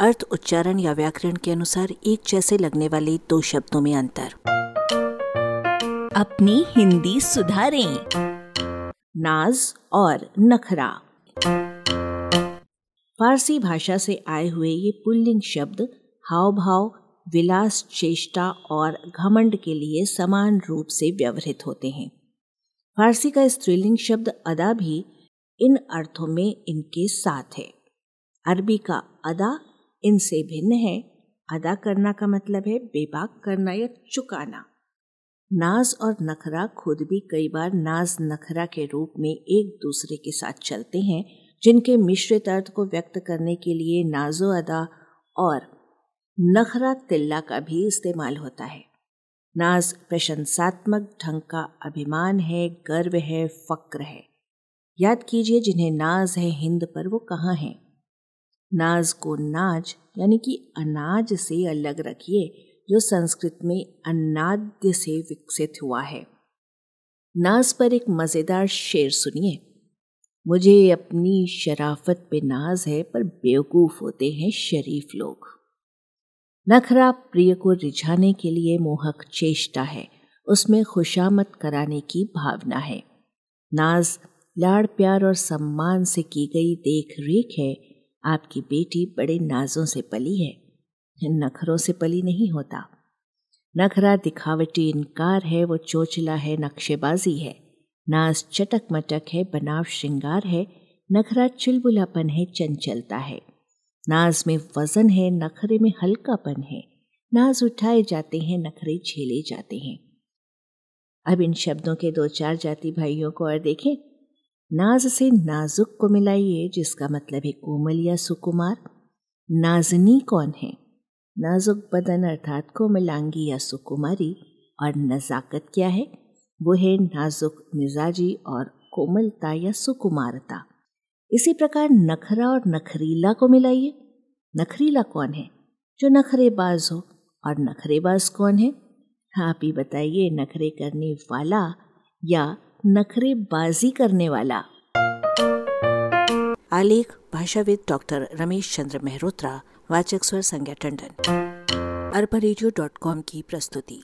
अर्थ, उच्चारण या व्याकरण के अनुसार एक जैसे लगने वाले दो शब्दों में अंतर। अपनी हिंदी सुधारें। नाज और नखरा। फारसी भाषा से आए हुए ये पुल्लिंग शब्द हाव भाव विलास, चेष्टा और घमंड के लिए समान रूप से व्यवहृत होते हैं। फारसी का स्त्रीलिंग शब्द अदा भी इन अर्थों में इनके साथ है। अरबी का अदा इनसे भिन्न है। अदा करना का मतलब है बेबाक करना या चुकाना। नाज और नखरा खुद भी कई बार नाज नखरा के रूप में एक दूसरे के साथ चलते हैं, जिनके मिश्रित अर्थ को व्यक्त करने के लिए नाजो अदा और नखरा तिल्ला का भी इस्तेमाल होता है। नाज प्रशंसात्मक ढंग का अभिमान है, गर्व है, फक्र है। याद कीजिए जिन्हें नाज है हिंद पर वो कहाँ हैं। नाज को नाज, यानी कि अनाज से अलग रखिए, जो संस्कृत में अन्नाद्य से विकसित हुआ है। नाज पर एक मज़ेदार शेर सुनिए। मुझे अपनी शराफत पे नाज है, पर बेवकूफ़ होते हैं शरीफ लोग। नखरा प्रिय को रिझाने के लिए मोहक चेष्टा है, उसमें खुशामत कराने की भावना है। नाज लाड़ प्यार और सम्मान से की गई देख रेख है आपकी बेटी बड़े नाजों से पली है। नखरों से पली नहीं होता। नखरा दिखावटी इनकार है, वो चोचला है, नक्शेबाजी है। नाज चटक मटक है, बनाव श्रृंगार है, नखरा चुलबुलापन है, चंचलता है। नाज में वज़न है, नखरे में हल्कापन है। नाज उठाए जाते हैं, नखरे झेले जाते हैं। अब इन शब्दों के दो चार जाति भाइयों को और देखें। नाज से नाजुक को मिलाइए, जिसका मतलब है कोमल या सुकुमार। नाजनी कौन है? नाजुक बदन अर्थात कोमलांगी या सुकुमारी। और नजाकत क्या है? वो है नाजुक मिजाजी और कोमलता या सुकुमारता। इसी प्रकार नखरा और नखरीला को मिलाइए। नखरीला कौन है? जो नखरेबाज हो। और नखरेबाज कौन है? आप ही बताइए, नखरे करने वाला या नखरेबाजी करने वाला। आलेख, भाषाविद डॉक्टर रमेश चंद्र मेहरोत्रा, वाचक स्वर संज्ञा टंडन। अरबा की प्रस्तुति।